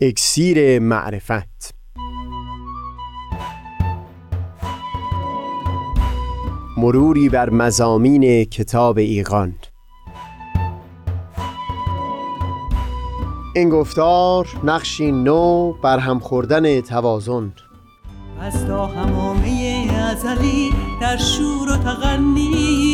اکسیر معرفت. مروری بر مزامین کتاب ایقان این گفتار نقشی نو بر هم خوردن توازن. از تا همامه ازلی در شور و تغنیست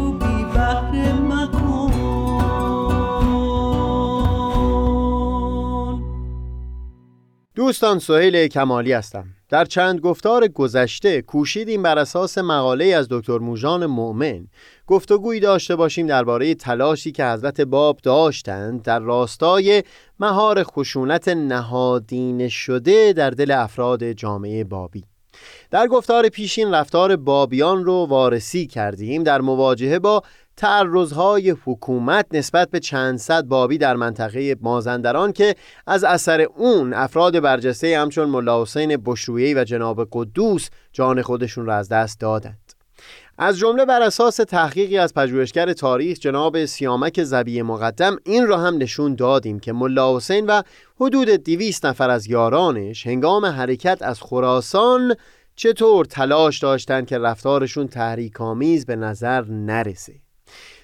دوستان سهیل کمالی هستم. در چند گفتار گذشته کوشیدیم بر اساس مقاله از دکتر موژان مؤمن گفتگویی داشته باشیم درباره تلاشی که حضرت باب داشتند در راستای مهار خشونت نهادینه شده در دل افراد جامعه بابی. در گفتار پیشین رفتار بابیان رو وارسی کردیم در مواجهه با تعرضهای حکومت نسبت به چند صد بابی در منطقه مازندران که از اثر اون افراد برجسته همچون ملا حسین و جناب قدوس جان خودشون را از دست دادند. از جمله بر اساس تحقیقی از پژوهشگر تاریخ جناب سیامک زبی مقدم این را هم نشون دادیم که ملا حسین و حدود دویست نفر از یارانش هنگام حرکت از خراسان چطور تلاش داشتند که رفتارشون تحریک‌آمیز به نظر نرسه.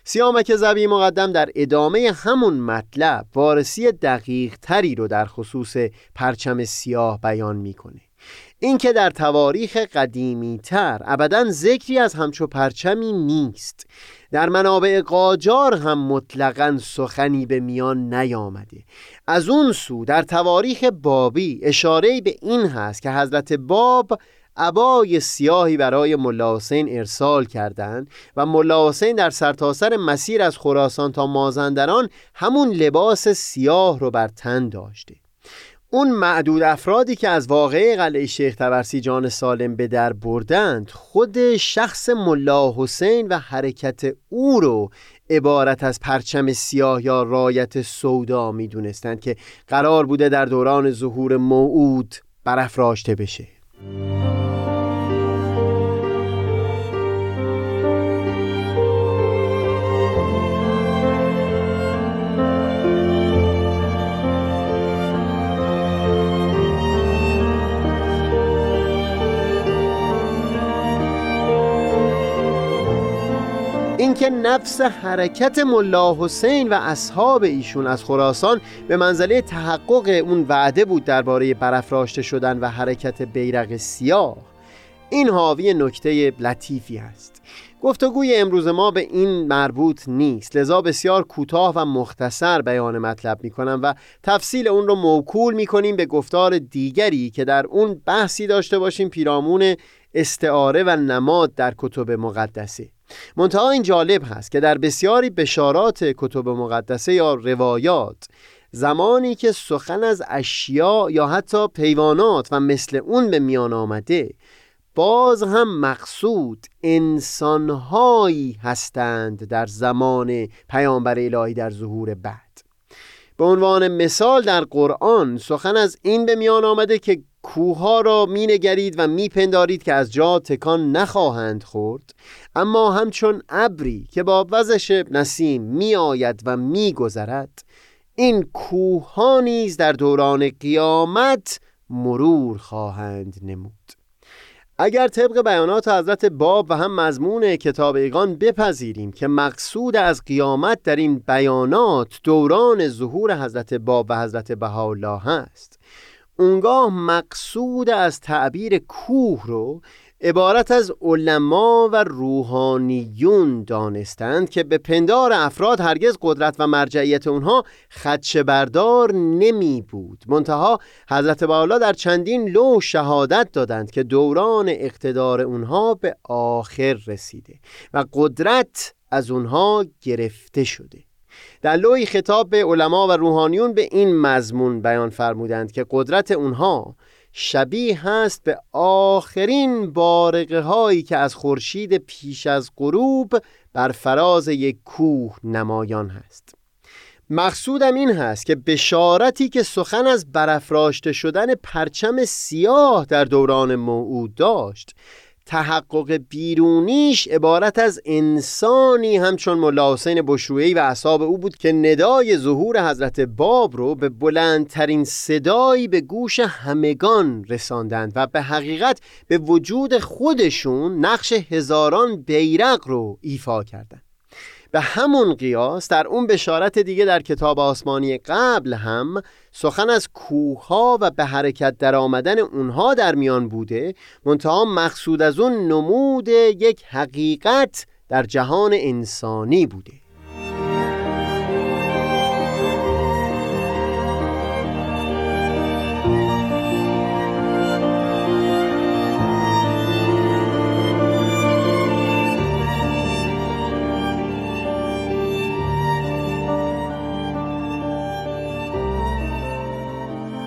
سیامک زبی مقدم در ادامه همون مطلب وارسی دقیق تری رو در خصوص پرچم سیاه بیان می‌کنه. اینکه در تواریخ قدیمی تر ابدا ذکری از همچو پرچمی نیست. در منابع قاجار هم مطلقا سخنی به میان نیامده. از اون سو در تواریخ بابی اشاره به این هست که حضرت باب عبای سیاهی برای ملا ارسال کردند و ملا در سرتاسر مسیر از خراسان تا مازندران همون لباس سیاه رو بر تن داشته. اون معدود افرادی که از واقعه قلعه شیخ تبرسی جان سالم به در بردند خود شخص ملا حسین و حرکت او رو عبارت از پرچم سیاه یا رایت سودا می دونستند که قرار بوده در دوران ظهور موعود برافراشته بشه. اینکه نفس حرکت ملا حسین و اصحاب ایشون از خراسان به منزله تحقق اون وعده بود درباره برافراشته شدن و حرکت بیرق سیاه. این حاوی نکته لطیفی است گفتگوی امروز ما به این مربوط نیست. لذا بسیار کوتاه و مختصر بیان مطلب می کنم و تفصیل اون رو موکول می کنیم به گفتار دیگری که در اون بحثی داشته باشیم پیرامون استعاره و نماد در کتب مقدسه. منتها این جالب هست که در بسیاری بشارات کتب مقدسه یا روایات زمانی که سخن از اشیاء یا حتی پیوانات و مثل اون به میان آمده باز هم مقصود انسانهایی هستند در زمان پیامبر الهی در ظهور بعد. به عنوان مثال در قرآن سخن از این به میان آمده که کوها را می نگرید و می پندارید که از جا تکان نخواهند خورد. اما همچون ابری که با وزش نسیم می آید و می گذرد این کوه نیز در دوران قیامت مرور خواهند نمود. اگر طبق بیانات حضرت باب و هم مضمون کتاب ایقان بپذیریم که مقصود از قیامت در این بیانات دوران ظهور حضرت باب و حضرت بهاءالله هست اونگاه مقصود از تعبیر کوه رو عبارت از علما و روحانیون دانستند که به پندار افراد هرگز قدرت و مرجعیت اونها خدشه بردار نمی بود. منتها حضرت بالا در چندین لو شهادت دادند که دوران اقتدار اونها به آخر رسیده و قدرت از اونها گرفته شده. در لوی خطاب به علما و روحانیون به این مضمون بیان فرمودند که قدرت اونها شبیه هست به آخرین بارقه هایی که از خورشید پیش از غروب بر فراز یک کوه نمایان هست. مقصودم این هست که بشارتی که سخن از برافراشته شدن پرچم سیاه در دوران موعود داشت تحقق بیرونیش عبارت از انسانی همچون ملا حسین و اصحاب او بود که ندای ظهور حضرت باب رو به بلندترین صدایی به گوش همگان رساندند و به حقیقت به وجود خودشون نقش هزاران بیرق رو ایفا کردند. به همون قیاس در اون بشارت دیگه در کتاب آسمانی قبل هم سخن از کوها و به حرکت در آمدن اونها در میان بوده منتها مقصود از اون نمود یک حقیقت در جهان انسانی بوده.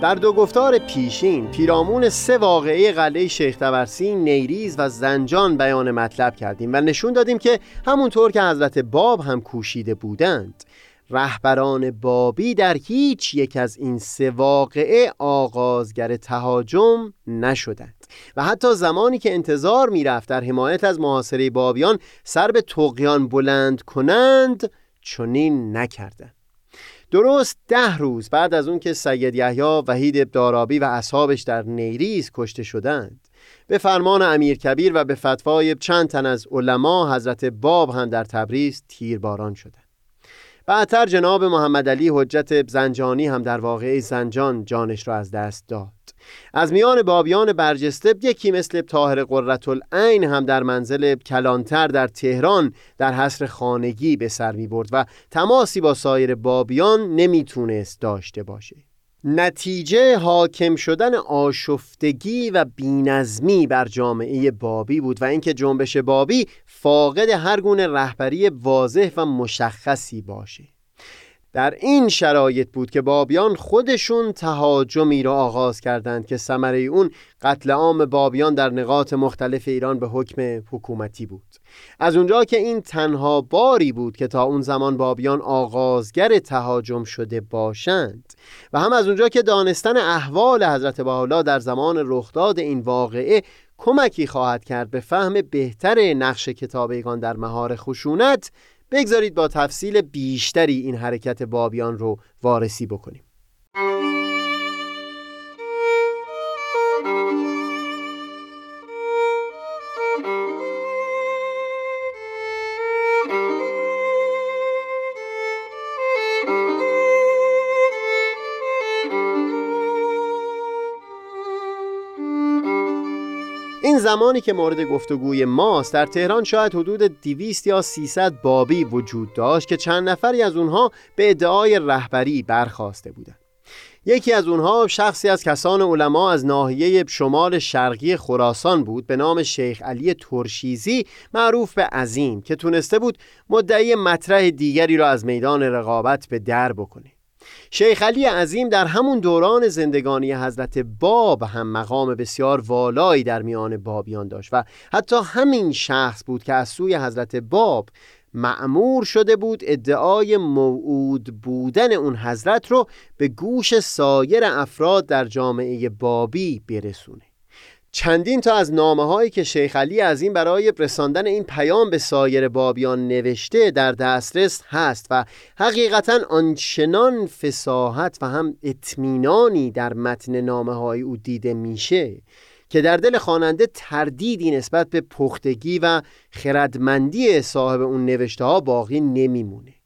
در دو گفتار پیشین پیرامون سه واقعه قلعه شیخ تبرسی نیریز و زنجان بیان مطلب کردیم و نشون دادیم که همونطور که حضرت باب هم کوشیده بودند رهبران بابی در هیچ یک از این سه واقعه آغازگر تهاجم نشدند و حتی زمانی که انتظار می‌رفت در حمایت از محاصره بابیان سر به تقیان بلند کنند چنین نکردند. درست ده روز بعد از اون که سید یحیی وحید دارابی و اصحابش در نیریز کشته شدند. به فرمان امیر کبیر و به فتوای چند تن از علما حضرت باب هم در تبریز تیرباران شدند. بعدتر جناب محمد علی حجت زنجانی هم در واقع زنجان جانش را از دست داد. از میان بابیان برجسته یکی مثل طاهر قررت العین هم در منزل کلانتر در تهران در حصر خانگی به سر می برد و تماسی با سایر بابیان نمی‌تونست داشته باشه. نتیجه حاکم شدن آشفتگی و بینظمی بر جامعه بابی بود و اینکه جنبش بابی فاقد هر گونه رهبری واضح و مشخصی باشه. در این شرایط بود که بابیان خودشون تهاجمی را آغاز کردند که ثمره اون قتل عام بابیان در نقاط مختلف ایران به حکم حکومتی بود. از اونجا که این تنها باری بود که تا اون زمان بابیان آغازگر تهاجم شده باشند و هم از اونجا که دانستن احوال حضرت بحالا در زمان رخداد این واقعه کمکی خواهد کرد به فهم بهتر نقش کتابیگان در مهار خشونت بگذارید با تفصیل بیشتری این حرکت بابیان رو وارسی بکنیم. زمانی که مورد گفتگوی ماست در تهران شاید حدود 200 یا 300 بابی وجود داشت که چند نفری از اونها به ادعای رهبری برخواسته بودند. یکی از اونها شخصی از کسان علما از ناحیه شمال شرقی خراسان بود به نام شیخ علی ترشیزی معروف به عظیم که تونسته بود مدعی مطرح دیگری را از میدان رقابت به در بکنه. شیخ علی عظیم در همون دوران زندگانی حضرت باب هم مقام بسیار والایی در میان بابیان داشت و حتی همین شخص بود که از سوی حضرت باب معمور شده بود ادعای موعود بودن اون حضرت رو به گوش سایر افراد در جامعه بابی برسونه. چندین تا از نامه هایی که شیخ علی از این برای رساندن این پیام به سایر بابیان نوشته در دسترس هست و حقیقتا آنچنان فساحت و هم اطمینانی در متن نامه های او دیده میشه که در دل خواننده تردیدی نسبت به پختگی و خردمندی صاحب اون نوشته ها باقی نمیمونه.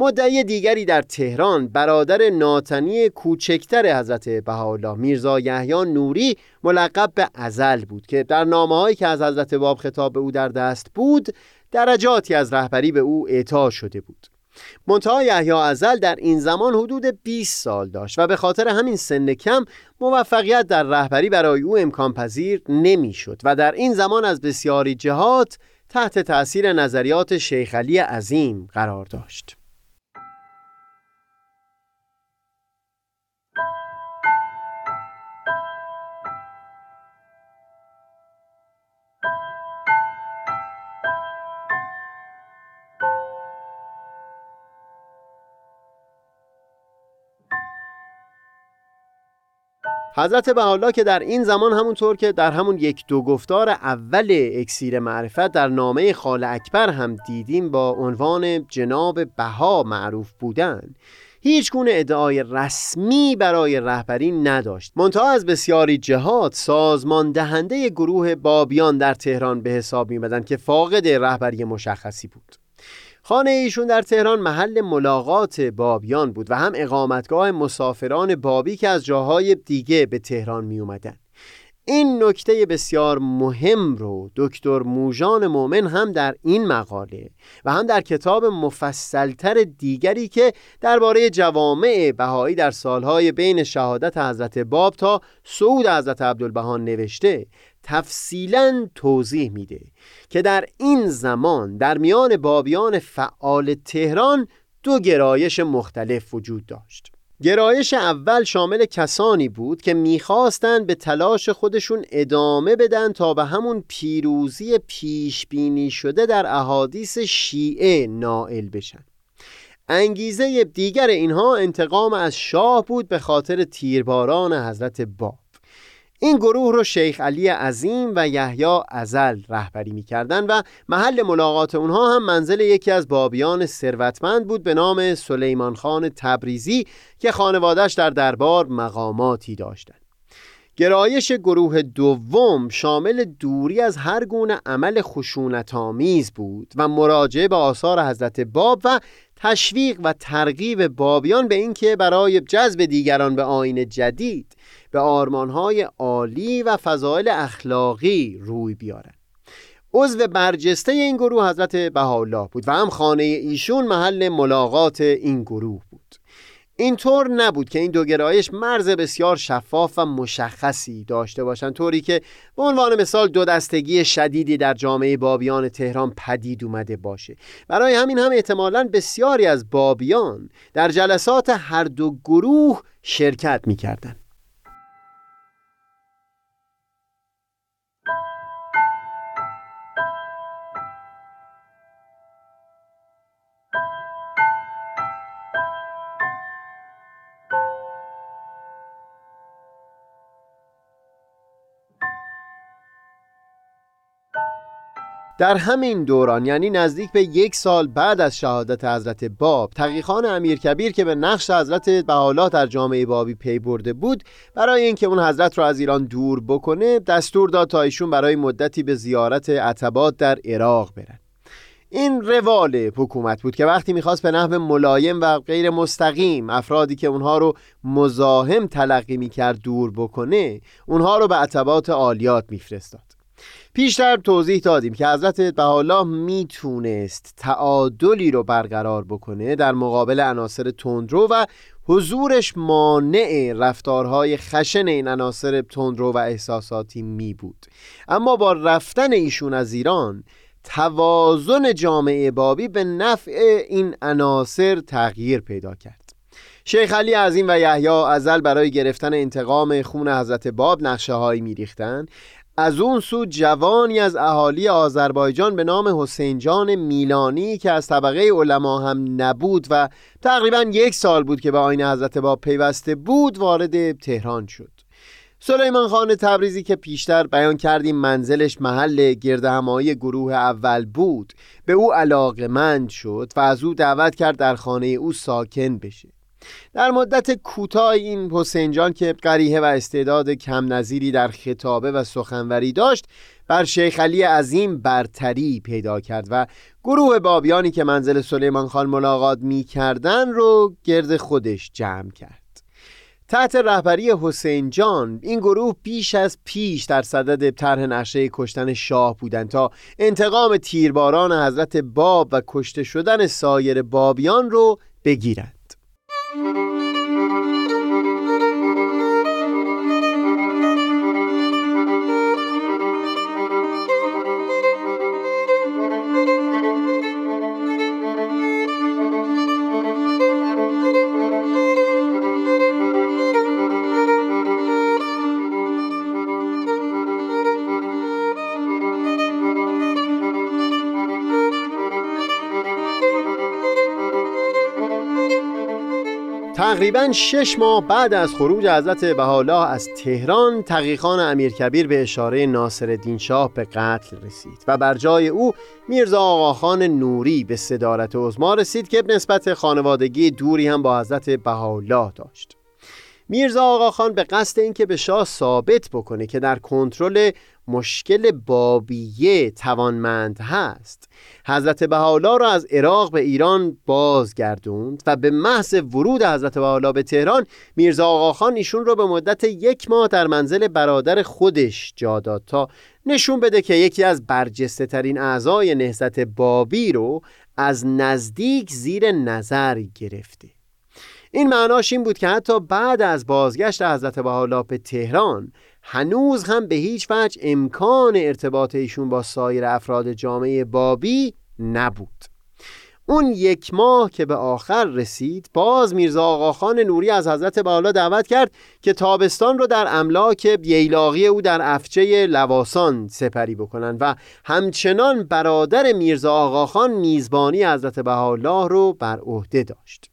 مدعی دیگری در تهران برادر ناتنی کوچکتر حضرت بهاءالله میرزا یحیی نوری ملقب به ازل بود که در نامه که از حضرت باب خطاب به او در دست بود درجاتی از رهبری به او اعطا شده بود. منتها یحیی ازل در این زمان حدود 20 سال داشت و به خاطر همین سن کم موفقیت در رهبری برای او امکان پذیر نمی‌شد و در این زمان از بسیاری جهات تحت تأثیر نظریات شیخ علی عظیم قرار داشت. حضرت بهاءالله که در این زمان همونطور که در همون یک دو گفتار اول اکسیر معرفت در نامه خال اکبر هم دیدیم با عنوان جناب بها معروف بودن. هیچ گونه ادعای رسمی برای رهبری نداشت. منتها از بسیاری جهات سازمان دهنده گروه بابیان در تهران به حساب میمدند که فاقد رهبری مشخصی بود. خانه ایشون در تهران محل ملاقات بابیان بود و هم اقامتگاه مسافران بابی که از جاهای دیگه به تهران می اومدن. این نکته بسیار مهم رو دکتر موژان مؤمن هم در این مقاله و هم در کتاب مفصلتر دیگری که درباره جوامع بهایی در سالهای بین شهادت حضرت باب تا صعود حضرت عبدالبهان نوشته تفصیلا توضیح میده که در این زمان در میان بابیان فعال تهران دو گرایش مختلف وجود داشت. گرایش اول شامل کسانی بود که می‌خواستند به تلاش خودشون ادامه بدن تا به همون پیروزی پیش بینی شده در احادیث شیعه نائل بشن. انگیزه دیگر اینها انتقام از شاه بود به خاطر تیرباران حضرت باب. این گروه رو شیخ علی عظیم و یحیی ازل رهبری می‌کردند و محل ملاقات اونها هم منزل یکی از بابیان ثروتمند بود به نام سلیمان خان تبریزی که خانوادش در دربار مقاماتی داشتند. گرایش گروه دوم شامل دوری از هر گونه عمل خشونت آمیز بود و مراجعه به آثار حضرت باب و تشویق و ترغیب بابیان به اینکه برای جذب دیگران به آین جدید به آرمانهای عالی و فضایل اخلاقی روی بیارن. عضو برجسته این گروه حضرت بهاءالله بود و هم خانه ایشون محل ملاقات این گروه بود. اینطور نبود که این دو گرایش مرز بسیار شفاف و مشخصی داشته باشند طوری که به عنوان مثال دو دستگی شدیدی در جامعه بابیان تهران پدید اومده باشه. برای همین هم احتمالا بسیاری از بابیان در جلسات هر دو گروه شرکت می‌کردند. در همین دوران یعنی نزدیک به یک سال بعد از شهادت حضرت باب تقیخان امیر کبیر که به نقش حضرت بحالا در جامعه بابی پی برده بود برای اینکه اون حضرت رو از ایران دور بکنه دستور داد تا ایشون برای مدتی به زیارت عتبات در عراق برن. این روال حکومت بود که وقتی می‌خواست به نحو ملایم و غیر مستقیم افرادی که اونها رو مزاحم تلقی می‌کرد دور بکنه اونها رو به عتبات عالیات میفرستاد. پیشتر توضیح دادیم که حضرت بهاءالله می‌تونست تعادلی رو برقرار بکنه در مقابل عناصر تندرو و حضورش مانع رفتارهای خشن این عناصر تندرو و احساساتی می بود اما با رفتن ایشون از ایران توازن جامعه بابی به نفع این عناصر تغییر پیدا کرد. شیخ علی عظیم و یحیی ازل برای گرفتن انتقام خون حضرت باب نقشه هایی میریختند. از اون سو جوانی از اهالی آذربایجان به نام حسین جان میلانی که از طبقه علما هم نبود و تقریبا یک سال بود که به آین حضرت باب پیوسته بود وارد تهران شد. سلیمان خان تبریزی که پیشتر بیان کردیم منزلش محل گردهمایی گروه اول بود. به او علاقمند شد و از او دعوت کرد در خانه او ساکن بشه. در مدت کوتاه این حسین جان که قریه و استعداد کم نظیری در خطابه و سخنوری داشت بر شیخ علی عظیم برتری پیدا کرد و گروه بابیانی که منزل سلیمان خان ملاقات می کردن رو گرد خودش جمع کرد. تحت رهبری حسین جان این گروه بیش از پیش در صدد طرح نقشه کشتن شاه بودند تا انتقام تیرباران حضرت باب و کشته شدن سایر بابیان رو بگیرند. Thank you. تقریبا شش ماه بعد از خروج حضرت بهاءالله از تهران تقیخان امیرکبیر به اشاره ناصر شاه به قتل رسید و بر جای او میرزا آقاخان نوری به صدارت عظما رسید که نسبت خانوادگی دوری هم با حضرت بهاءالله داشت. میرزا آقاخان به قصد اینکه به شاه ثابت بکنه که در کنترل مشکل بابیه توانمند هست. حضرت بهاءالله را از عراق به ایران بازگردوند و به محض ورود حضرت بهاءالله به تهران میرزا آقاخان ایشون رو به مدت یک ماه در منزل برادر خودش جا داد تا نشون بده که یکی از برجسته ترین اعضای نهضت بابی رو از نزدیک زیر نظر گرفته. این معناش این بود که حتی بعد از بازگشت حضرت بهاءالله به تهران هنوز هم به هیچ وجه امکان ارتباط ایشون با سایر افراد جامعه بابی نبود. اون یک ماه که به آخر رسید باز میرزا آقاخان نوری از حضرت بالا دعوت کرد که تابستان رو در املاک بیلاغی او در افچه لواسان سپری بکنن و همچنان برادر میرزا آقاخان میزبانی حضرت بهاءالله رو بر عهده داشت.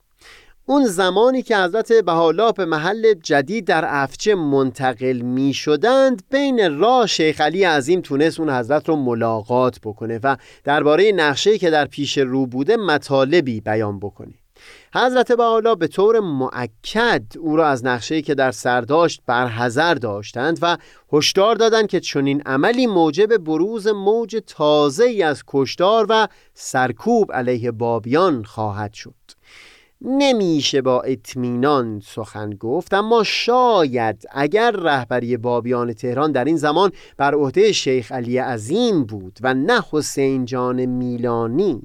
اون زمانی که حضرت بهاءالله به محل جدید در افچه منتقل می شدند بین راه شیخ علی عظیم تونست اون حضرت رو ملاقات بکنه و درباره نقشه که در پیش رو بوده مطالبی بیان بکنه. حضرت بهاءالله به طور معکد او را از نقشه که در سر داشت برحذر داشتند و هشدار دادند که چنین عملی موجب بروز موج تازه ای از کشدار و سرکوب علیه بابیان خواهد شد. نمیشه با اطمینان سخن گفت اما شاید اگر رهبری بابیان تهران در این زمان بر عهده شیخ علی عظیم بود و نه حسین جان میلانی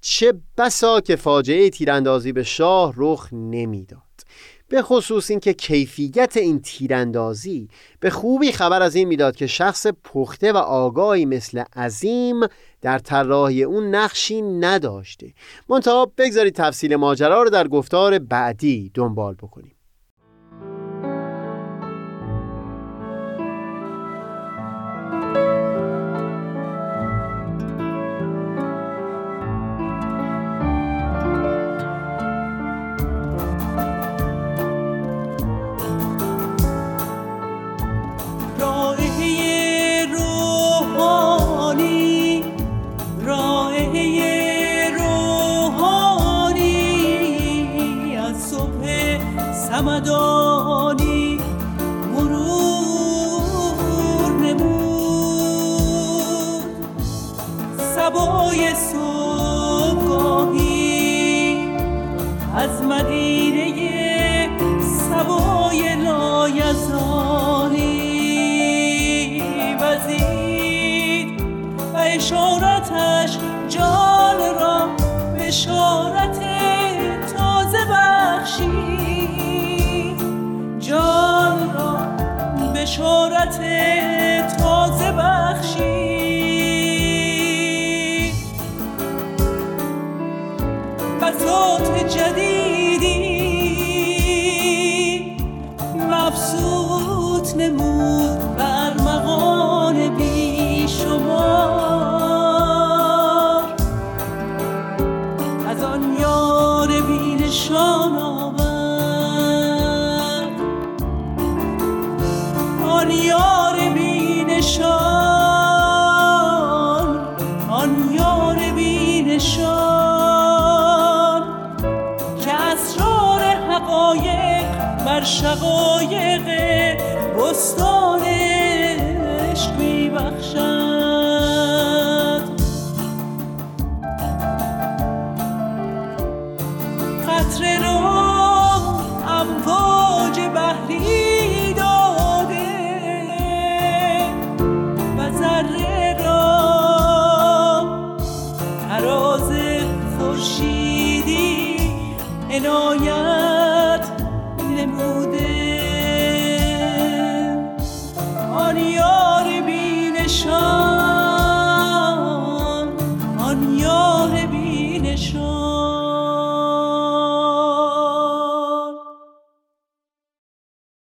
چه بسا که فاجعه تیراندازی به شاه رخ نمی‌داد. به خصوص اینکه کیفیت این تیراندازی به خوبی خبر از این می‌داد که شخص پخته و آگاهی مثل عظیم در طراحی اون نقشی نداشته. منتها بگذارید تفصیل ماجرا رو در گفتار بعدی دنبال بکنیم. شقایق بر شقایق بستان